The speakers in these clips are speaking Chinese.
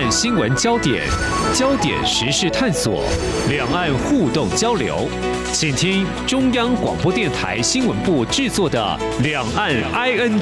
岸新闻焦点、焦点时事探索、两岸互动交流，请听中央广播电台新闻部制作的《两岸 ING》。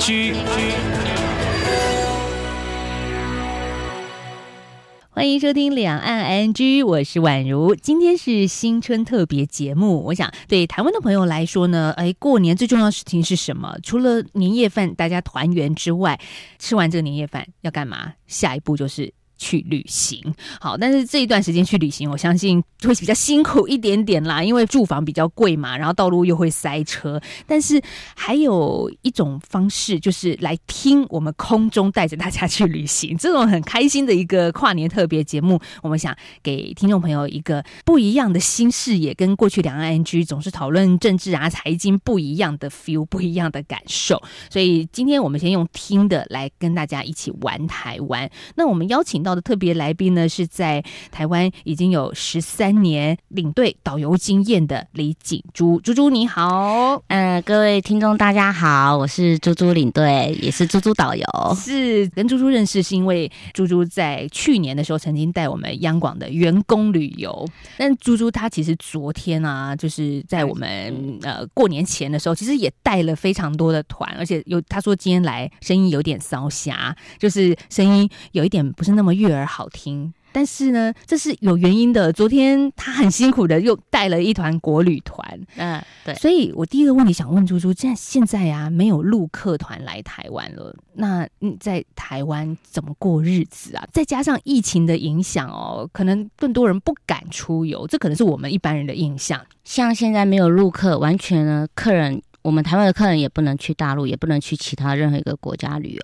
欢迎收听《两岸 ING》，我是宛如。今天是新春特别节目。我想对台湾的朋友来说呢，哎，过年最重要的事情是什么？除了年夜饭大家团圆之外，吃完这个年夜饭要干嘛？下一步就是。去旅行，好，但是这一段时间去旅行，我相信会比较辛苦一点点啦，因为住房比较贵嘛，然后道路又会塞车。但是还有一种方式，就是来听我们空中带着大家去旅行，这种很开心的一个跨年特别节目。我们想给听众朋友一个不一样的新视野，跟过去两岸 NG 总是讨论政治啊、财经不一样的 feel，不一样的感受。所以今天我们先用听的来跟大家一起玩台湾。那我们邀请到。到的特别来宾呢，是在台湾已经有十三年领队导游经验的李锦珠。珠珠你好，呃，各位听众大家好，我是珠珠领队，也是珠珠导游。是跟珠珠认识是因为珠珠在去年的时候曾经带我们央广的员工旅游。但珠珠她其实昨天啊，就是在我们呃过年前的时候，其实也带了非常多的团，而且有她说今天来声音有点烧瞎，就是声音有一点不是那么。悦耳好听，但是呢，这是有原因的。昨天他很辛苦的又带了一团国旅团，嗯，对。所以我第一个问题想问猪猪，现在现在呀、啊，没有陆客团来台湾了，那你在台湾怎么过日子啊？再加上疫情的影响哦，可能更多人不敢出游，这可能是我们一般人的印象。像现在没有陆客，完全呢，客人。我们台湾的客人也不能去大陆，也不能去其他任何一个国家旅游，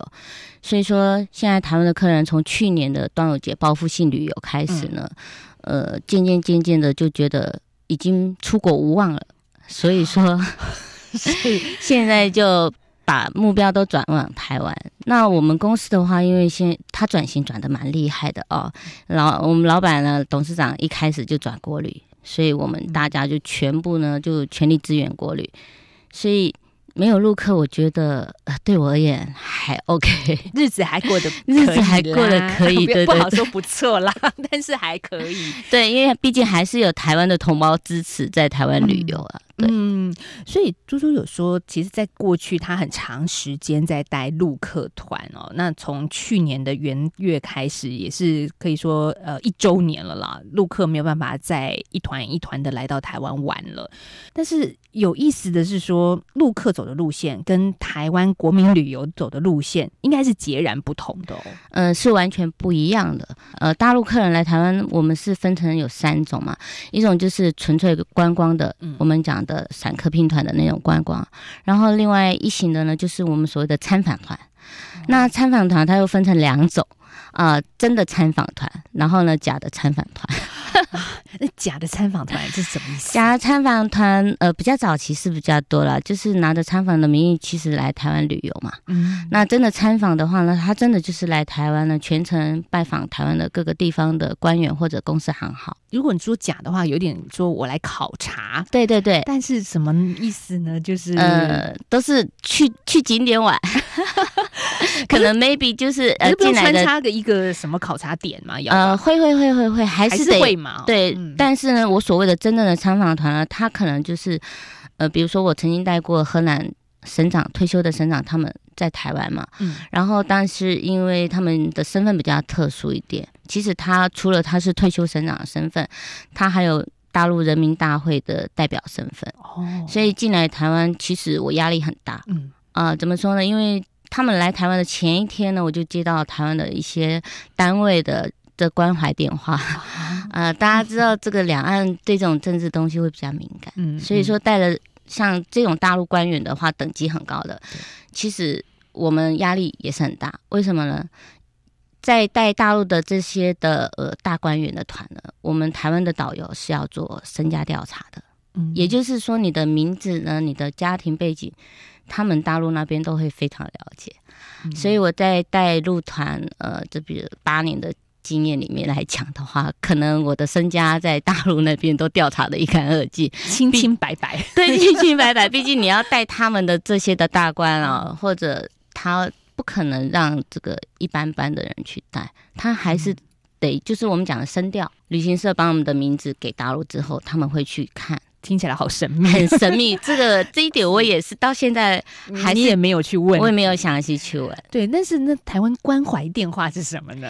所以说现在台湾的客人从去年的端午节报复性旅游开始呢，嗯、呃，渐渐渐渐的就觉得已经出国无望了，所以说 现在就把目标都转往台湾。那我们公司的话，因为现他转型转的蛮厉害的哦，老我们老板呢，董事长一开始就转国旅，所以我们大家就全部呢就全力支援国旅。所以没有录课，我觉得呃，对我而言还 OK，日子还过得 日子还过得可以，对，对，对，不好说不错啦，但是还可以。对，因为毕竟还是有台湾的同胞支持在台湾旅游啊。对嗯，所以猪猪有说，其实，在过去他很长时间在带陆客团哦。那从去年的元月开始，也是可以说呃一周年了啦。陆客没有办法再一团一团的来到台湾玩了。但是有意思的是说，陆客走的路线跟台湾国民旅游走的路线应该是截然不同的哦。呃，是完全不一样的。呃，大陆客人来台湾，我们是分成有三种嘛，一种就是纯粹观光的，嗯，我们讲。的散客拼团的那种观光，然后另外一型的呢，就是我们所谓的参访团。那参访团它又分成两种、呃，真的参访团，然后呢，假的参访团。那假的参访团这是什么意思？假的参访团，呃，比较早期是比较多了，就是拿着参访的名义，其实来台湾旅游嘛。嗯。那真的参访的话呢，他真的就是来台湾呢，全程拜访台湾的各个地方的官员或者公司行号。如果你说假的话，有点说我来考察。对对对。但是什么意思呢？就是呃，都是去去景点玩。可能 maybe 就是呃，不用穿插个什么考察点嘛？呃，会会会会会，还是得会嘛？对，嗯、但是呢，我所谓的真正的参访团呢，他可能就是呃，比如说我曾经带过河南省长退休的省长，他们在台湾嘛，嗯，然后但是因为他们的身份比较特殊一点，其实他除了他是退休省长的身份，他还有大陆人民大会的代表身份。哦，所以进来台湾，其实我压力很大，嗯。啊、呃，怎么说呢？因为他们来台湾的前一天呢，我就接到台湾的一些单位的的关怀电话，啊、呃，大家知道这个两岸对这种政治东西会比较敏感，嗯，所以说带了像这种大陆官员的话，等级很高的，其实我们压力也是很大。为什么呢？在带大陆的这些的呃大官员的团呢，我们台湾的导游是要做身家调查的，嗯，也就是说你的名字呢，你的家庭背景。他们大陆那边都会非常了解，嗯、所以我在带入团，呃，这比如八年的经验里面来讲的话，可能我的身家在大陆那边都调查的一干二净，清清白白。对，清清白白。毕竟你要带他们的这些的大官啊，或者他不可能让这个一般般的人去带，他还是对，就是我们讲的声调。旅行社把我们的名字给大陆之后，他们会去看。听起来好神秘，很神秘。这个这一点我也是到现在还你也没有去问，我也没有详细去问。对，但是那台湾关怀电话是什么呢？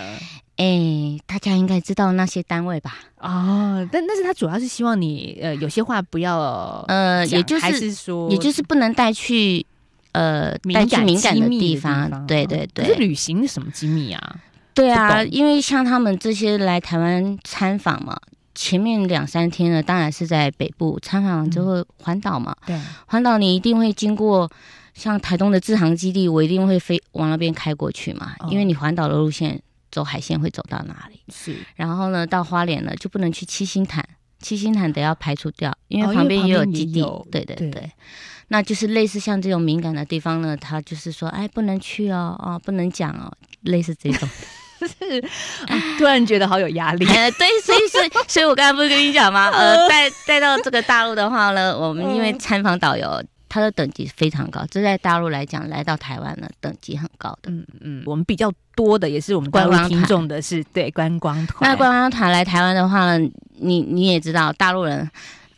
哎，大家应该知道那些单位吧？哦，但但是他主要是希望你呃有些话不要呃，也就是，是说也就是不能带去呃带去敏感的地方。对对对。可是旅行什么机密啊？对啊，因为像他们这些来台湾参访嘛。前面两三天呢，当然是在北部参访完之后环岛嘛。对，环岛你一定会经过像台东的志航基地，我一定会飞往那边开过去嘛。因为你环岛的路线走海线会走到哪里？是。然后呢，到花莲呢就不能去七星潭，七星潭得要排除掉，因为旁边也有基地。对对对。那就是类似像这种敏感的地方呢，他就是说，哎，不能去哦，哦，不能讲哦，类似这种。是，突然觉得好有压力。呃对，所以，所以，所以我刚才不是跟你讲吗？呃，带带到这个大陆的话呢，我们因为参访导游，他的等级非常高。这在大陆来讲，来到台湾呢，等级很高的。嗯嗯，我们比较多的也是我们观光听众的是对观光团。那观光团来台湾的话呢，你你也知道，大陆人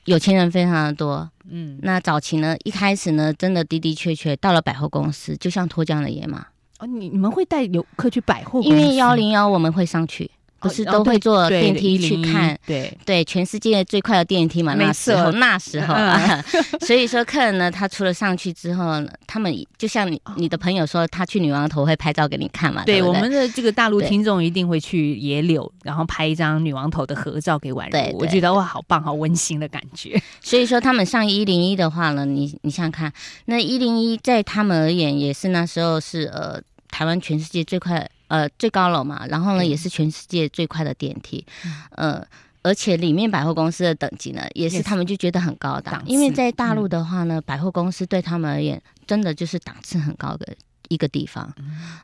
有钱人非常的多。嗯，那早期呢，一开始呢，真的的的确确到了百货公司，就像脱缰的野马。哦，你你们会带游客去百货？因为幺零幺我们会上去，不是都会坐电梯去看？对对，全世界最快的电梯嘛，那时候那时候啊，所以说客人呢，他除了上去之后，他们就像你你的朋友说，他去女王头会拍照给你看嘛？对，我们的这个大陆听众一定会去野柳，然后拍一张女王头的合照给婉如。我觉得哇，好棒，好温馨的感觉。所以说他们上一零一的话呢，你你想想看，那一零一在他们而言也是那时候是呃。台湾全世界最快呃最高楼嘛，然后呢也是全世界最快的电梯，嗯、呃，而且里面百货公司的等级呢也是他们就觉得很高档，因为在大陆的话呢，嗯、百货公司对他们而言真的就是档次很高的一个地方，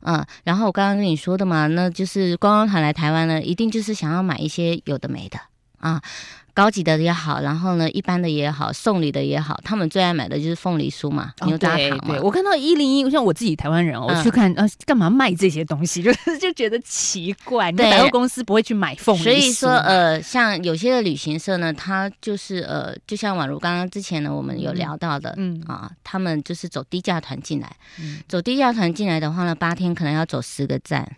嗯、呃，然后我刚刚跟你说的嘛，那就是观光团来台湾呢，一定就是想要买一些有的没的啊。高级的也好，然后呢，一般的也好，送礼的也好，他们最爱买的就是凤梨酥嘛，哦、牛轧糖嘛。对，我看到一零一，像我自己台湾人哦，我去看，呃、嗯，干嘛卖这些东西？就是 就觉得奇怪，对，百货公司不会去买凤梨酥。所以说，呃，像有些的旅行社呢，他就是呃，就像宛如刚刚之前呢，我们有聊到的，嗯啊，他们就是走低价团进来，嗯、走低价团进来的话呢，八天可能要走十个站，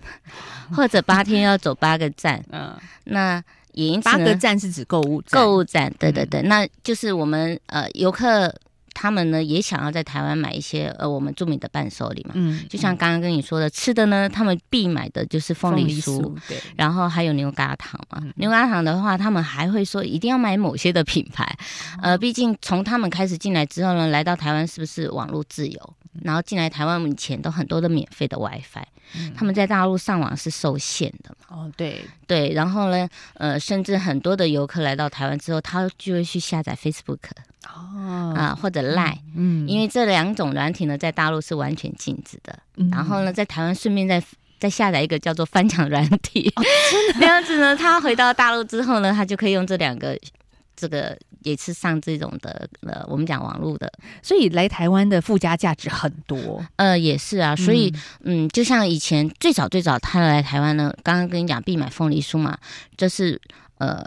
或者八天要走八个站，嗯，那。也因此八个站是指购物购物站，对对对，嗯、那就是我们呃游客他们呢也想要在台湾买一些呃我们著名的伴手礼嘛，嗯，就像刚刚跟你说的，嗯、吃的呢，他们必买的就是凤梨酥，对，然后还有牛轧糖嘛，嗯、牛轧糖的话，他们还会说一定要买某些的品牌，嗯、呃，毕竟从他们开始进来之后呢，来到台湾是不是网络自由？然后进来台湾以前都很多的免费的 WiFi，嗯、他们在大陆上网是受限的。哦，对对，然后呢，呃，甚至很多的游客来到台湾之后，他就会去下载 Facebook，哦啊、呃、或者 Line，嗯，因为这两种软体呢在大陆是完全禁止的。嗯、然后呢，在台湾顺便再再下载一个叫做翻墙软体，哦、这 样子呢，他回到大陆之后呢，他就可以用这两个。这个也是上这种的，呃，我们讲网络的，所以来台湾的附加价值很多。呃，也是啊，所以嗯，嗯，就像以前最早最早他来台湾呢，刚刚跟你讲必买凤梨酥嘛，这是呃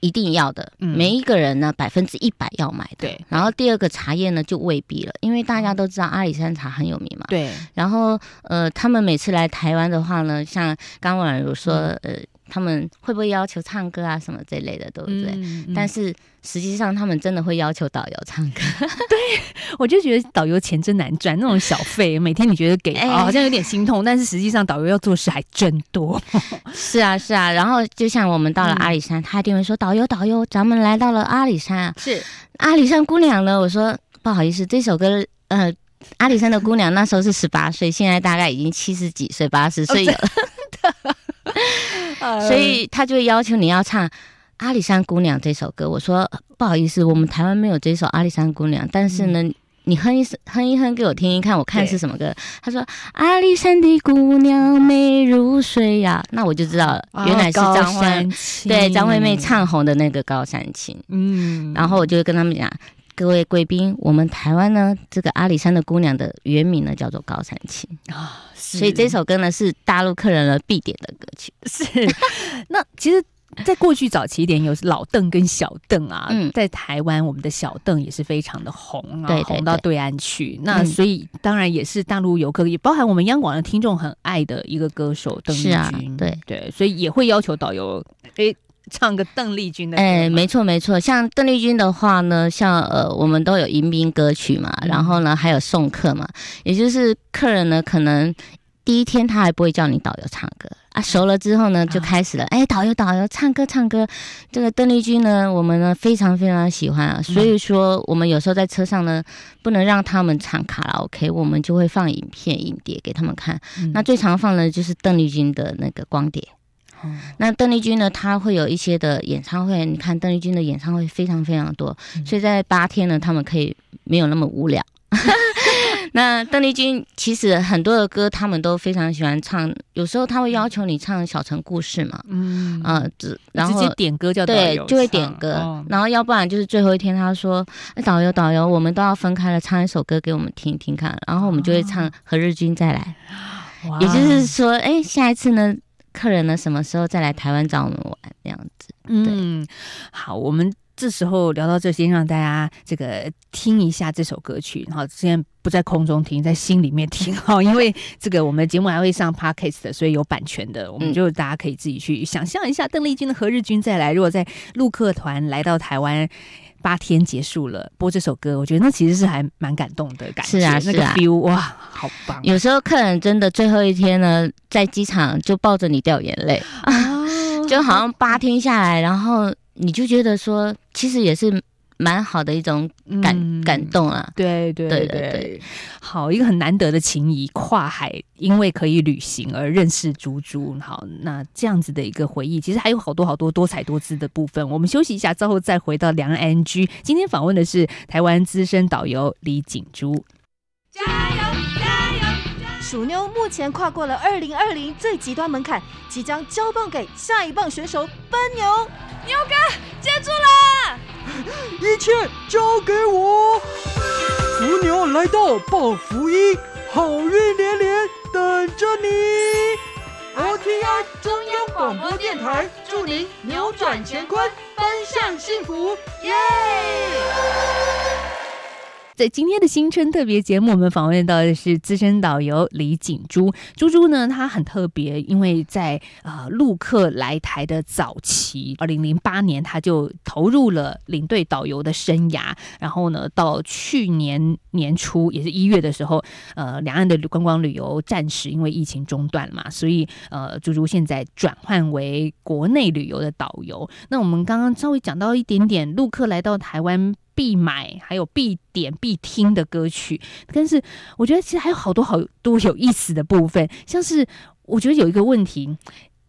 一定要的，嗯、每一个人呢百分之一百要买的。对，然后第二个茶叶呢就未必了，因为大家都知道阿里山茶很有名嘛。对，然后呃，他们每次来台湾的话呢，像刚刚宛如说，嗯、呃。他们会不会要求唱歌啊什么这类的，对不对？嗯嗯、但是实际上，他们真的会要求导游唱歌。对，我就觉得导游钱真难赚，那种小费每天你觉得给、欸 哦、好像有点心痛，但是实际上导游要做事还真多。是啊，是啊。然后就像我们到了阿里山，嗯、他一定会说：“导游，导游，咱们来到了阿里山啊。”是阿里山姑娘呢？我说不好意思，这首歌呃，阿里山的姑娘那时候是十八岁，现在大概已经七十几岁、八十岁了。哦 所以他就会要求你要唱《阿里山姑娘》这首歌。我说不好意思，我们台湾没有这首《阿里山姑娘》，但是呢，你哼一哼一哼给我听一看，我看是什么歌。他说：“阿里山的姑娘美如水呀。”那我就知道了，原来是张惠对张惠妹唱红的那个《高山情》。嗯，然后我就跟他们讲。各位贵宾，我们台湾呢，这个阿里山的姑娘的原名呢叫做高山青啊，所以这首歌呢是大陆客人呢必点的歌曲。是，那其实。在过去早期一点，有老邓跟小邓啊，嗯、在台湾我们的小邓也是非常的红啊，对对对，红到对岸去。那所以当然也是大陆游客，也包含我们央广的听众很爱的一个歌手邓丽君。对对，所以也会要求导游诶唱个邓丽君的歌。哎，没错没错，像邓丽君的话呢，像呃我们都有迎宾歌曲嘛，嗯、然后呢还有送客嘛，也就是客人呢可能。第一天他还不会叫你导游唱歌啊，熟了之后呢，就开始了。哎，导游导游唱歌唱歌，这个邓丽君呢，我们呢非常非常喜欢啊。所以说，我们有时候在车上呢，不能让他们唱卡拉 OK，我们就会放影片影碟给他们看。那最常放的就是邓丽君的那个光碟。那邓丽君呢，她会有一些的演唱会，你看邓丽君的演唱会非常非常多，所以在八天呢，他们可以没有那么无聊。那邓丽君其实很多的歌，他们都非常喜欢唱。有时候他会要求你唱《小城故事》嘛，嗯啊，然后直接点歌叫对，就会点歌。哦、然后要不然就是最后一天，他说：“哎，导游导游，我们都要分开了，唱一首歌给我们听一听看。”然后我们就会唱《何日君再来》，哇也就是说，哎，下一次呢，客人呢什么时候再来台湾找我们玩这样子？嗯，好，我们。这时候聊到这，先让大家这个听一下这首歌曲，然后现在不在空中听，在心里面听 哈，因为这个我们节目还会上 Podcast 的，所以有版权的，我们就大家可以自己去想象一下邓丽君的《何日君再来》。如果在陆客团来到台湾八天结束了，播这首歌，我觉得那其实是还蛮感动的感觉，是啊，那个 feel 哇，好棒！有时候客人真的最后一天呢，在机场就抱着你掉眼泪啊，就好像八天下来，然后。你就觉得说，其实也是蛮好的一种感、嗯、感动啊！对对对对，好，一个很难得的情谊，跨海因为可以旅行而认识猪猪。好，那这样子的一个回忆，其实还有好多好多多彩多姿的部分。我们休息一下，之后再回到两岸 ING。今天访问的是台湾资深导游李锦珠。加油加油！鼠妞目前跨过了二零二零最极端门槛，即将交棒给下一棒选手奔牛。牛哥，接住了！一切交给我。福牛来到报福音，好运连连等着你。OTI 中央广播电台，祝您扭转乾坤，奔向幸福，耶、yeah!！在今天的新春特别节目，我们访问到的是资深导游李锦珠。珠珠呢，她很特别，因为在呃陆客来台的早期，二零零八年，她就投入了领队导游的生涯。然后呢，到去年年初，也是一月的时候，呃，两岸的观光旅游暂时因为疫情中断了嘛，所以呃，珠珠现在转换为国内旅游的导游。那我们刚刚稍微讲到一点点，陆客来到台湾。必买，还有必点、必听的歌曲，但是我觉得其实还有好多好多有意思的部分，像是我觉得有一个问题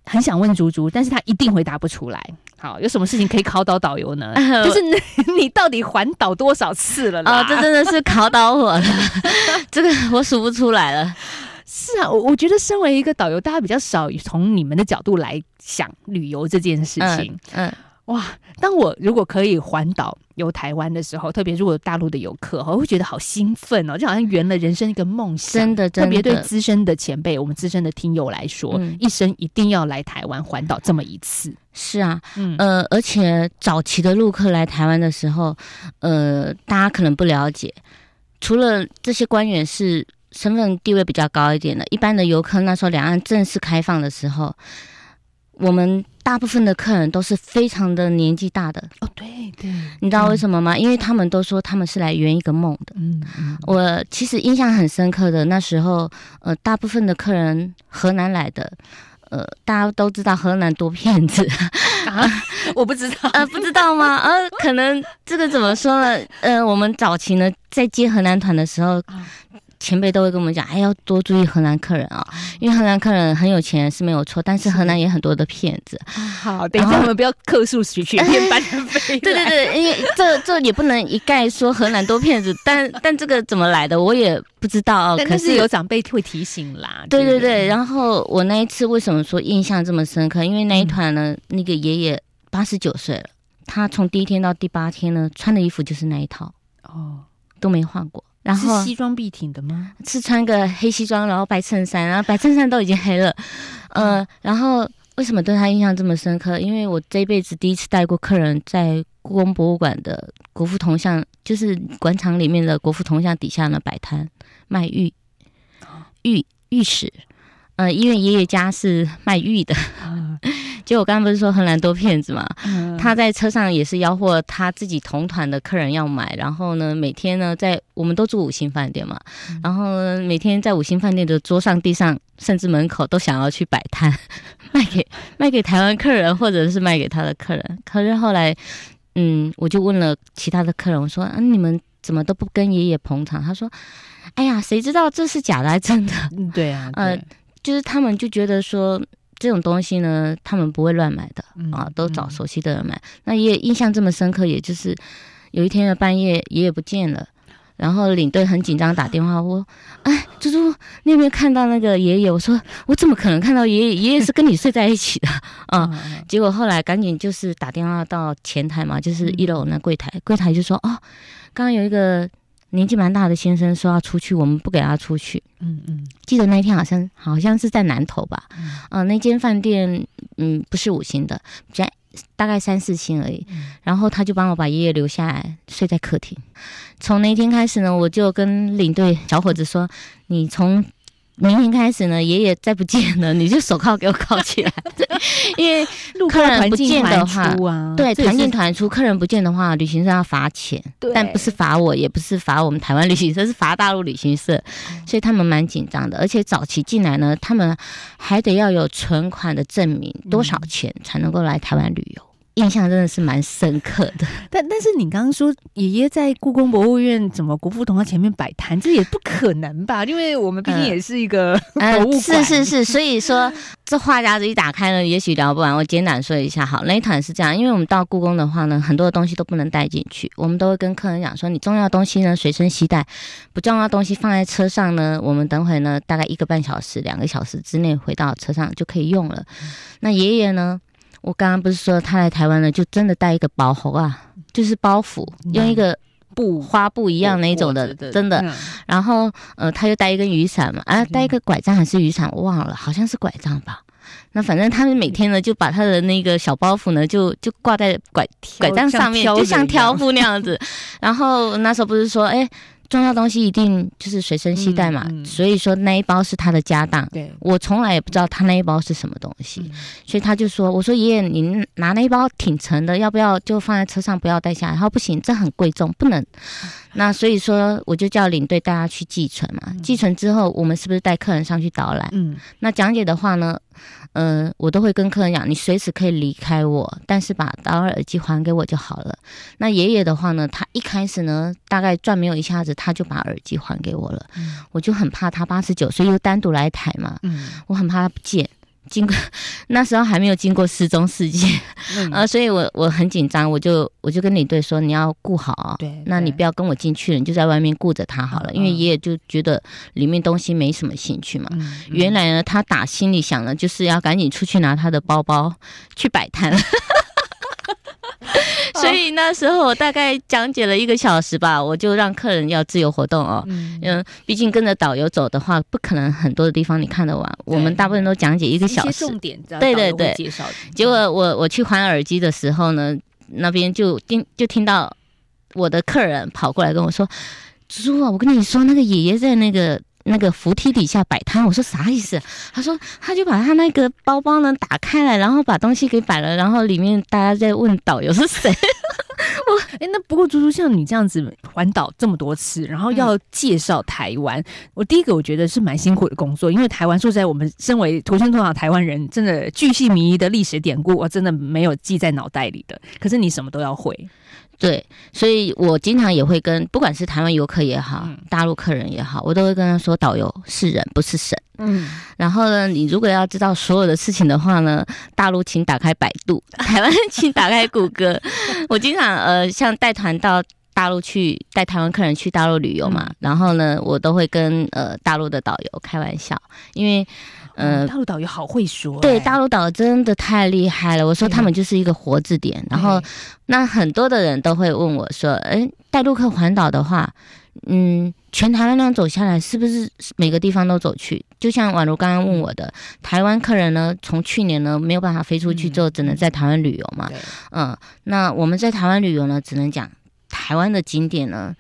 很想问竹竹，但是他一定回答不出来。好，有什么事情可以考倒导游呢？就是你，你到底环岛多少次了啦？哦，这真的是考倒我了，这个我数不出来了。是啊，我我觉得身为一个导游，大家比较少从你们的角度来想旅游这件事情。嗯。嗯哇！当我如果可以环岛游台湾的时候，特别如果有大陆的游客，我会觉得好兴奋哦，就好像圆了人生一个梦想。真的，真的，特别对资深的前辈，我们资深的听友来说，嗯、一生一定要来台湾环岛这么一次。是啊，嗯呃，而且早期的陆客来台湾的时候，呃，大家可能不了解，除了这些官员是身份地位比较高一点的，一般的游客，那时候两岸正式开放的时候，我们。大部分的客人都是非常的年纪大的哦，对对，你知道为什么吗？嗯、因为他们都说他们是来圆一个梦的。嗯嗯，我其实印象很深刻的那时候，呃，大部分的客人河南来的，呃，大家都知道河南多骗子啊，我不知道，呃，不知道吗？呃，可能这个怎么说呢？呃，我们早期呢在接河南团的时候。前辈都会跟我们讲，哎，要多注意荷兰客人啊，因为荷兰客人很有钱是没有错，但是荷兰也很多的骗子。好，等一下我们不要客诉雪片般的飞。对对对，因为这这也不能一概说荷兰多骗子，但但这个怎么来的我也不知道哦。可是有长辈会提醒啦。对对对，然后我那一次为什么说印象这么深刻？因为那一团呢，那个爷爷八十九岁了，他从第一天到第八天呢，穿的衣服就是那一套。哦，哦，都没换过。然后是西装笔挺的吗？是穿个黑西装，然后白衬衫，然后白衬衫都已经黑了。呃，然后为什么对他印象这么深刻？因为我这辈子第一次带过客人在故宫博物馆的国父铜像，就是馆场里面的国父铜像底下呢摆摊卖玉玉玉石。呃，因为爷爷家是卖玉的。就我刚刚不是说荷兰多骗子嘛？嗯、他在车上也是吆喝他自己同团的客人要买，然后呢，每天呢，在我们都住五星饭店嘛，嗯、然后呢，每天在五星饭店的桌上、地上，甚至门口都想要去摆摊，卖给卖给台湾客人，或者是卖给他的客人。可是后来，嗯，我就问了其他的客人，我说：“啊，你们怎么都不跟爷爷捧场？”他说：“哎呀，谁知道这是假的还是真的？”对啊，对呃，就是他们就觉得说。这种东西呢，他们不会乱买的啊，都找熟悉的人买。那爷爷印象这么深刻，也就是有一天的半夜，爷爷不见了，然后领队很紧张打电话，我，哎，猪猪，你有没有看到那个爷爷？我说我怎么可能看到爷爷？爷爷是跟你睡在一起的 啊。结果后来赶紧就是打电话到前台嘛，就是一楼那柜台，柜台就说哦，刚刚有一个。年纪蛮大的先生说要出去，我们不给他出去。嗯嗯，记得那一天好像好像是在南头吧？嗯，呃、那间饭店嗯不是五星的，大概三四星而已。嗯、然后他就帮我把爷爷留下来睡在客厅。从那天开始呢，我就跟领队小伙子说：“你从。”明天开始呢，爷爷再不见了，你就手铐给我铐起来。对，因为客人不见的话，对，团进团出，客人不见的话，旅行社要罚钱，但不是罚我，也不是罚我们台湾旅行社，是罚大陆旅行社，所以他们蛮紧张的。而且早期进来呢，他们还得要有存款的证明，多少钱才能够来台湾旅游。印象真的是蛮深刻的，但但是你刚刚说爷爷在故宫博物院怎么国父铜像前面摆摊，这也不可能吧？因为我们毕竟也是一个 博物馆，呃呃，是是是，所以说 这话匣子一打开呢，也许聊不完。我简短说一下，好，那一团是这样，因为我们到故宫的话呢，很多的东西都不能带进去，我们都会跟客人讲说，你重要的东西呢随身携带，不重要的东西放在车上呢，我们等会呢大概一个半小时、两个小时之内回到车上就可以用了。那爷爷呢？我刚刚不是说他来台湾了，就真的带一个包袱啊，就是包袱，用一个布花布一样那种的，真的。然后呃，他又带一根雨伞嘛，啊，带一个拐杖还是雨伞，我忘了，好像是拐杖吧。那反正他们每天呢，就把他的那个小包袱呢，就就挂在拐拐杖上面，就像挑夫那样子。然后那时候不是说，哎。重要东西一定就是随身携带嘛，嗯嗯、所以说那一包是他的家当。对，我从来也不知道他那一包是什么东西，嗯、所以他就说：“我说爷爷，您拿那一包挺沉的，要不要就放在车上不要带下来？”他说：“不行，这很贵重，不能。”那所以说，我就叫领队带他去寄存嘛。寄存之后，我们是不是带客人上去导览？嗯，那讲解的话呢，呃，我都会跟客人讲，你随时可以离开我，但是把导耳耳机还给我就好了。那爷爷的话呢，他一开始呢，大概转没有一下子，他就把耳机还给我了。嗯，我就很怕他八十九岁又单独来台嘛，嗯，我很怕他不见。经过 那时候还没有经过失踪事件，嗯、呃，所以我我很紧张，我就我就跟领队说，你要顾好哦，对，那你不要跟我进去了，你就在外面顾着他好了，嗯、因为爷爷就觉得里面东西没什么兴趣嘛。嗯、原来呢，他打心里想的就是要赶紧出去拿他的包包去摆摊。所以那时候我大概讲解了一个小时吧，我就让客人要自由活动哦。嗯，毕竟跟着导游走的话，不可能很多的地方你看得完。我们大部分都讲解一个小时，重点对对对。介绍。结果我我去还耳机的时候呢，那边就听就听到我的客人跑过来跟我说：“猪啊，我跟你说，那个爷爷在那个。”那个扶梯底下摆摊，我说啥意思？他说他就把他那个包包呢打开来，然后把东西给摆了，然后里面大家在问导游是谁。我哎、欸，那不过猪猪像你这样子环岛这么多次，然后要介绍台湾，嗯、我第一个我觉得是蛮辛苦的工作，因为台湾说实在，我们身为土生土长台湾人，真的巨细靡遗的历史典故，我真的没有记在脑袋里的。可是你什么都要会。对，所以我经常也会跟，不管是台湾游客也好，嗯、大陆客人也好，我都会跟他说，导游是人不是神。嗯，然后呢，你如果要知道所有的事情的话呢，大陆请打开百度，台湾请打开谷歌。我经常呃，像带团到大陆去，带台湾客人去大陆旅游嘛，嗯、然后呢，我都会跟呃大陆的导游开玩笑，因为。呃，大陆导游好会说、欸，对，大陆导游真的太厉害了。我说他们就是一个活字典。然后，那很多的人都会问我说：“哎，带陆客环岛的话，嗯，全台湾那样走下来，是不是每个地方都走去？就像宛如刚刚问我的，台湾客人呢，从去年呢没有办法飞出去之后，只能在台湾旅游嘛。嗯，那我们在台湾旅游呢，只能讲台湾的景点呢。”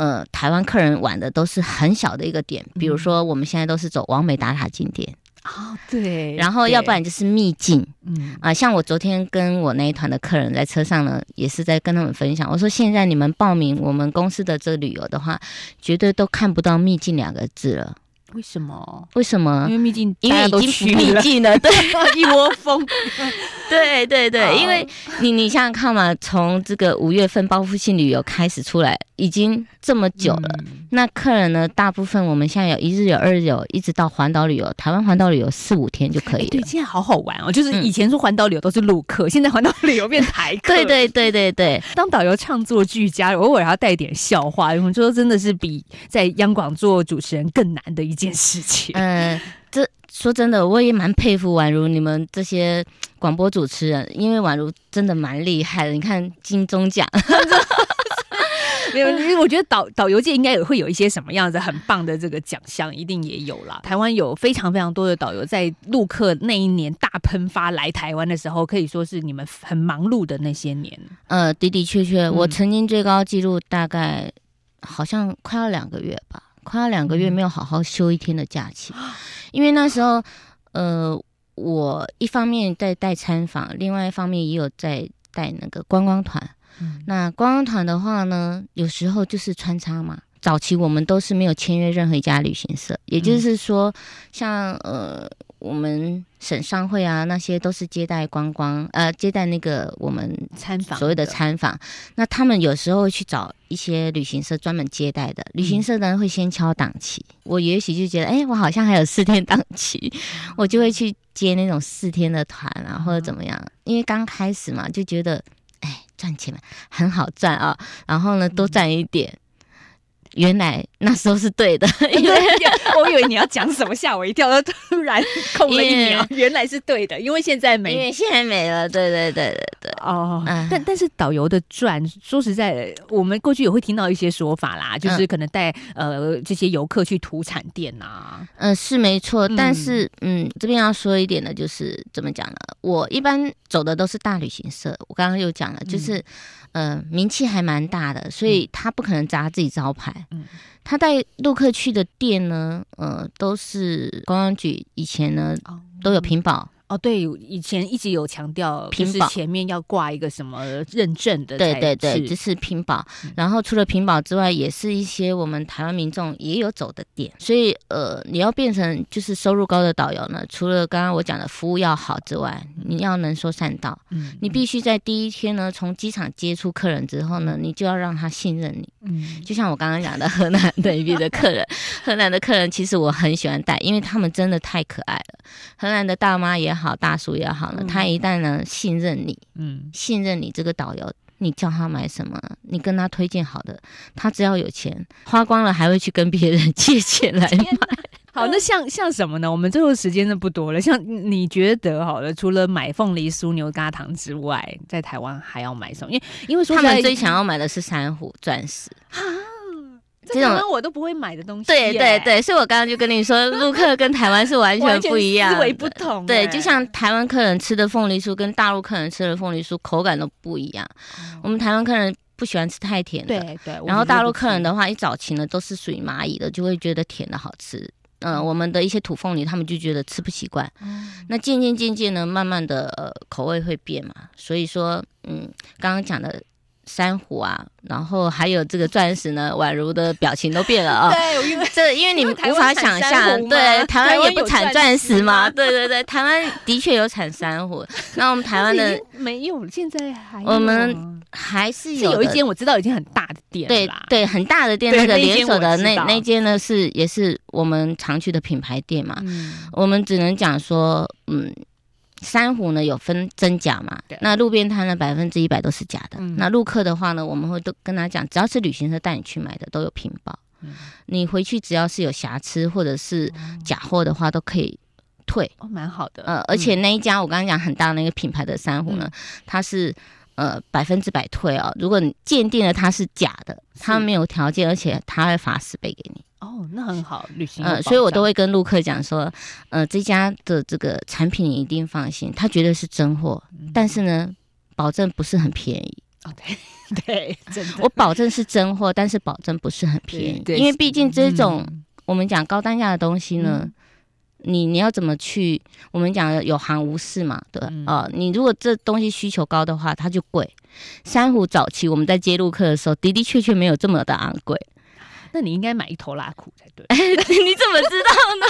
呃，台湾客人玩的都是很小的一个点，比如说我们现在都是走网美打卡景点啊、哦，对，然后要不然就是秘境，嗯啊、呃，像我昨天跟我那一团的客人在车上呢，也是在跟他们分享，我说现在你们报名我们公司的这个旅游的话，绝对都看不到秘境两个字了。为什么？为什么？因为秘境，因为已经秘境了，对，一窝蜂。对对对，因为你你想想看嘛，从这个五月份报复性旅游开始出来，已经这么久了。嗯、那客人呢，大部分我们现在有一日游、二日游，一直到环岛旅游。台湾环岛旅游四五天就可以了。对，现在好好玩哦，就是以前说环岛旅游都是陆客，嗯、现在环岛旅游变台客。对对对对对，当导游唱作俱佳，偶尔还要带点笑话，我们说真的是比在央广做主持人更难的一件事情。嗯，这说真的，我也蛮佩服宛如你们这些广播主持人，因为宛如真的蛮厉害的。你看金钟奖，没有，因为我觉得导导游界应该也会有一些什么样子很棒的这个奖项，一定也有啦。台湾有非常非常多的导游，在陆客那一年大喷发来台湾的时候，可以说是你们很忙碌的那些年。呃，的的确确，我曾经最高纪录大概好像快要两个月吧。快要两个月没有好好休一天的假期，因为那时候，呃，我一方面在带参访，另外一方面也有在带那个观光团。嗯、那观光团的话呢，有时候就是穿插嘛。早期我们都是没有签约任何一家旅行社，也就是说，像呃。我们省商会啊，那些都是接待观光，呃，接待那个我们参访所谓的参访。那他们有时候会去找一些旅行社专门接待的，旅行社呢会先敲档期。嗯、我也许就觉得，哎，我好像还有四天档期，我就会去接那种四天的团啊，或者怎么样。因为刚开始嘛，就觉得，哎，赚钱嘛，很好赚啊，然后呢，多赚一点。原来那时候是对的，因为我以为你要讲什么，吓我一跳，突然空了一秒。原来是对的，因为现在没，因为现在没了。对对对对对。哦，嗯、但但是导游的赚，说实在，我们过去也会听到一些说法啦，就是可能带、嗯、呃这些游客去土产店呐、啊。嗯，是没错，但是嗯，这边要说一点的，就是怎么讲呢？我一般走的都是大旅行社，我刚刚又讲了，就是。嗯呃，名气还蛮大的，所以他不可能砸自己招牌。嗯，他带陆客去的店呢，呃，都是公安局以前呢都有屏保。哦，对，以前一直有强调，就是前面要挂一个什么认证的，对对对，就是屏保。然后除了屏保之外，也是一些我们台湾民众也有走的点。所以，呃，你要变成就是收入高的导游呢，除了刚刚我讲的服务要好之外，你要能说善道。嗯，你必须在第一天呢，从机场接触客人之后呢，你就要让他信任你。嗯，就像我刚刚讲的河南那边的客人，河南的客人其实我很喜欢带，因为他们真的太可爱了。河南的大妈也好。好大叔也好了，他一旦呢信任你，嗯，信任你这个导游，你叫他买什么，你跟他推荐好的，他只要有钱花光了，还会去跟别人 借钱来买。好，那像像什么呢？我们最后时间都不多了。像你觉得好了，除了买凤梨酥、牛轧糖之外，在台湾还要买什么？因为因为说他们最想要买的是珊瑚、钻石这种我都不会买的东西。对对对，所以我刚刚就跟你说，陆客跟台湾是完全不一样，思维不同。对，就像台湾客人吃的凤梨酥跟大陆客人吃的凤梨酥口感都不一样。我们台湾客人不喜欢吃太甜的，对对。然后大陆客人的话，一早起呢都是属于蚂蚁的，就会觉得甜的好吃。嗯，我们的一些土凤梨，他们就觉得吃不习惯。那渐渐渐渐呢，慢慢的呃口味会变嘛。所以说，嗯，刚刚讲的。珊瑚啊，然后还有这个钻石呢，宛如的表情都变了啊、哦。对，因为这因为你们无法想象，对，台湾也不产钻石嘛。对对对，台湾的确有产珊瑚。那我们台湾的没有，现在还我们还是有，一间我知道已经很大的店，对对，很大的店，那个连锁的那那间呢是也是我们常去的品牌店嘛。嗯、我们只能讲说，嗯。珊瑚呢有分真假嘛？对那路边摊呢百分之一百都是假的。嗯、那陆客的话呢，我们会都跟他讲，只要是旅行社带你去买的都有屏保。嗯、你回去只要是有瑕疵或者是假货的话，都可以退，哦，蛮好的。呃，而且那一家我刚刚讲很大那个品牌的珊瑚呢，嗯、它是呃百分之百退哦。如果你鉴定了它是假的，它没有条件，而且它会罚十倍给你。哦，那很好，旅行。呃，所以我都会跟陆客讲说，呃，这家的这个产品你一定放心，他绝对是真货，嗯、但是呢，保证不是很便宜。哦，对 对，真的，我保证是真货，但是保证不是很便宜，因为毕竟这种、嗯、我们讲高单价的东西呢，嗯、你你要怎么去？我们讲有行无市嘛，对吧？啊、嗯呃，你如果这东西需求高的话，它就贵。珊瑚早期我们在接陆客的时候的的确确没有这么的昂贵，那你应该买一头拉裤才对。你怎么知道呢？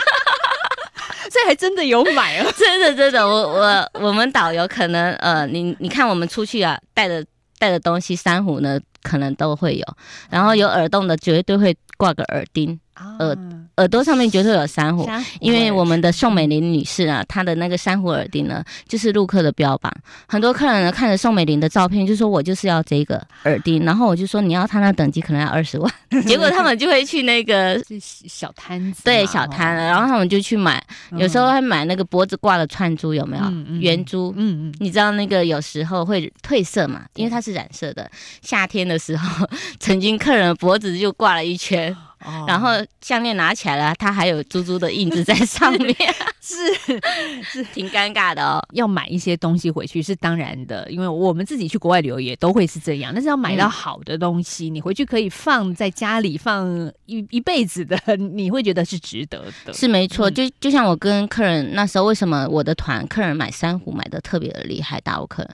所以还真的有买哦，真的真的，我我我们导游可能呃，你你看我们出去啊，带的。带的东西，珊瑚呢可能都会有，然后有耳洞的绝对会挂个耳钉。耳耳朵上面绝对有珊瑚，因为我们的宋美龄女士啊，她的那个珊瑚耳钉呢，就是陆客的标榜。很多客人呢看着宋美龄的照片，就说我就是要这个耳钉，然后我就说你要他那等级可能要二十万，结果他们就会去那个小摊子，对小摊，然后他们就去买，有时候还买那个脖子挂的串珠，有没有？圆珠，嗯嗯，你知道那个有时候会褪色嘛，因为它是染色的。夏天的时候，曾经客人的脖子就挂了一圈。哦、然后项链拿起来了，它还有珠珠的印子在上面，是是挺尴尬的哦。要买一些东西回去是当然的，因为我们自己去国外旅游也都会是这样。但是要买到好的东西，嗯、你回去可以放在家里放一一辈子的，你会觉得是值得的。是没错，嗯、就就像我跟客人那时候，为什么我的团客人买珊瑚买的特别的厉害？大陆客人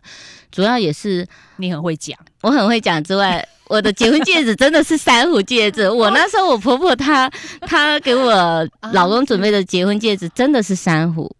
主要也是你很会讲，我很会讲之外。我的结婚戒指真的是珊瑚戒指。我那时候我婆婆她她给我老公准备的结婚戒指真的是珊瑚。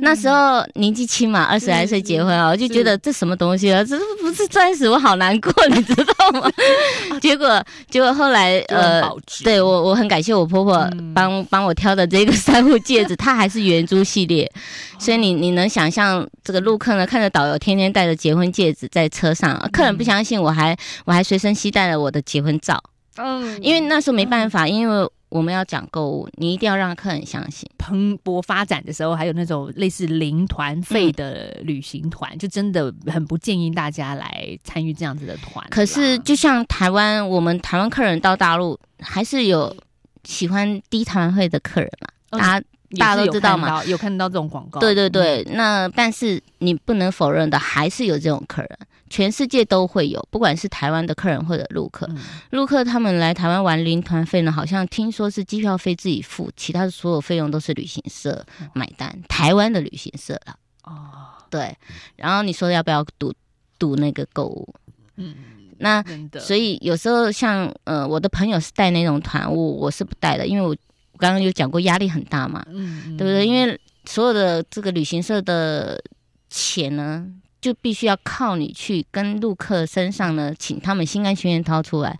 那时候年纪轻嘛，二十来岁结婚啊，我就觉得这什么东西啊，这不是钻石，我好难过，你知道吗？结果结果后来呃，对我我很感谢我婆婆帮帮我挑的这个珊瑚戒指，它还是圆珠系列，所以你你能想象这个陆客呢，看着导游天天戴着结婚戒指在车上，客人不相信，我还我还随身携带了我的结婚照，嗯，因为那时候没办法，因为。我们要讲购物，你一定要让客人相信。蓬勃发展的时候，还有那种类似零团费的旅行团，嗯、就真的很不建议大家来参与这样子的团。可是，就像台湾，我们台湾客人到大陆，还是有喜欢低团费的客人嘛？嗯、大家大家都知道嘛？有看到这种广告。对对对，嗯、那但是你不能否认的，还是有这种客人。全世界都会有，不管是台湾的客人或者陆客，陆、嗯、客他们来台湾玩零团费呢，好像听说是机票费自己付，其他的所有费用都是旅行社买单，嗯、台湾的旅行社了。哦，对，然后你说要不要赌赌那个购物？嗯，那所以有时候像呃我的朋友是带那种团，我我是不带的，因为我我刚刚有讲过压力很大嘛，对不对？因为所有的这个旅行社的钱呢。就必须要靠你去跟陆客身上呢，请他们心甘情愿掏出来，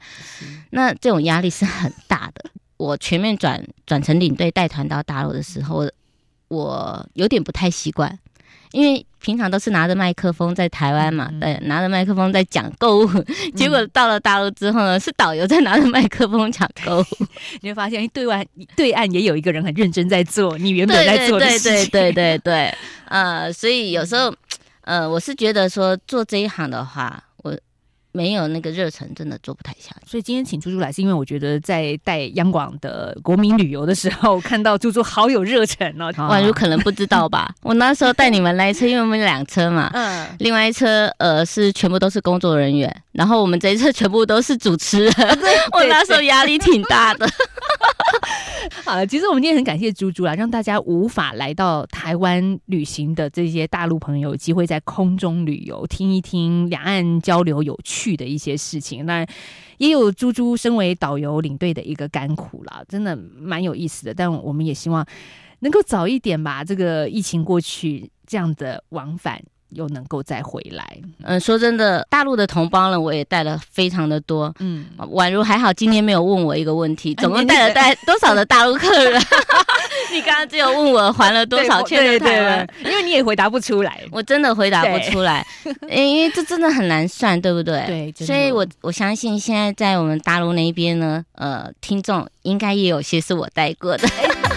那这种压力是很大的。我全面转转成领队带团到大陆的时候，我有点不太习惯，因为平常都是拿着麦克风在台湾嘛，对，拿着麦克风在讲购物，结果到了大陆之后呢，是导游在拿着麦克风讲购物，你会发现对外对岸也有一个人很认真在做你原本在做的事情，对对对对对对，呃，所以有时候。呃，我是觉得说做这一行的话，我没有那个热忱，真的做不太下去。所以今天请猪猪来，是因为我觉得在带央广的国民旅游的时候，看到猪猪好有热忱哦。宛如可能不知道吧？我那时候带你们来一车，因为我们两车嘛，嗯，另外一车呃是全部都是工作人员，然后我们这一车全部都是主持人，我那时候压力挺大的。好了，其实我们今天很感谢猪猪啊，让大家无法来到台湾旅行的这些大陆朋友，有机会在空中旅游，听一听两岸交流有趣的一些事情。那也有猪猪身为导游领队的一个甘苦啦，真的蛮有意思的。但我们也希望能够早一点把这个疫情过去，这样的往返。又能够再回来，嗯，说真的，大陆的同胞呢，我也带了非常的多，嗯，宛如还好，今天没有问我一个问题，总共带了带多少的大陆客人？你刚刚只有问我还了多少钱的台湾，因为你也回答不出来，我真的回答不出来，因为这真的很难算，对不对？对，所以我我相信现在在我们大陆那边呢，呃，听众应该也有些是我带过的。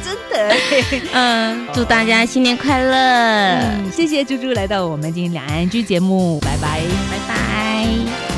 真的。嗯，祝大家新年快乐！嗯，谢谢猪猪来到我们今天两岸 ING 节目，拜拜，拜拜。